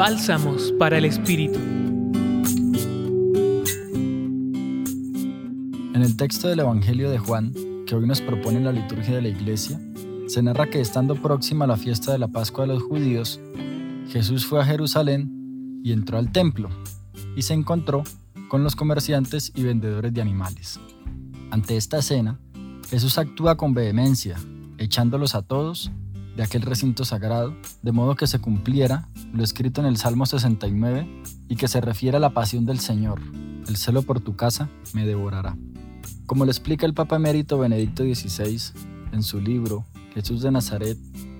Bálsamos para el Espíritu. En el texto del Evangelio de Juan, que hoy nos propone la liturgia de la iglesia, se narra que estando próxima a la fiesta de la Pascua de los judíos, Jesús fue a Jerusalén y entró al templo y se encontró con los comerciantes y vendedores de animales. Ante esta escena, Jesús actúa con vehemencia, echándolos a todos de aquel recinto sagrado, de modo que se cumpliera lo escrito en el Salmo 69 y que se refiere a la pasión del Señor. El celo por tu casa me devorará. Como le explica el Papa Emérito Benedicto XVI en su libro Jesús de Nazaret,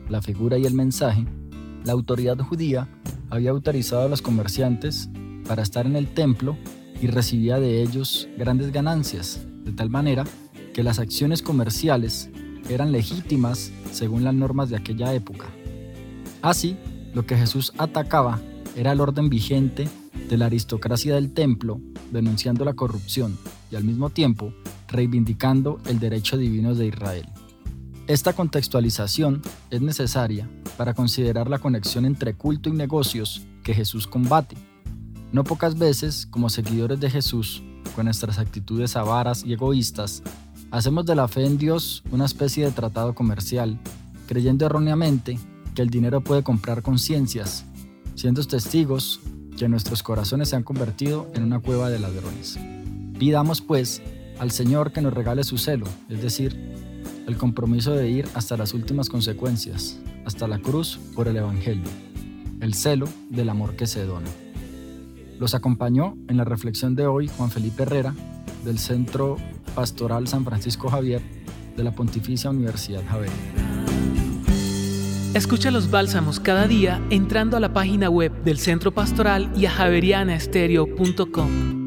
la figura y el mensaje, la autoridad judía había autorizado a los comerciantes para estar en el templo y recibía de ellos grandes ganancias, de tal manera que las acciones comerciales eran legítimas según las normas de aquella época. Así, lo que Jesús atacaba era el orden vigente de la aristocracia del templo, denunciando la corrupción y al mismo tiempo reivindicando el derecho divino de Israel. Esta contextualización es necesaria para considerar la conexión entre culto y negocios que Jesús combate. No pocas veces, como seguidores de Jesús, con nuestras actitudes avaras y egoístas, hacemos de la fe en Dios una especie de tratado comercial, creyendo erróneamente que el dinero puede comprar conciencias, siendo testigos que nuestros corazones se han convertido en una cueva de ladrones. Pidamos pues al Señor que nos regale su celo, es decir, el compromiso de ir hasta las últimas consecuencias, hasta la cruz por el Evangelio, el celo del amor que se dona. Los acompañó en la reflexión de hoy Juan Felipe Herrera, del Centro Pastoral San Francisco Javier de la Pontificia Universidad Javier. Escucha los bálsamos cada día entrando a la página web del Centro Pastoral y a javerianaestereo.com.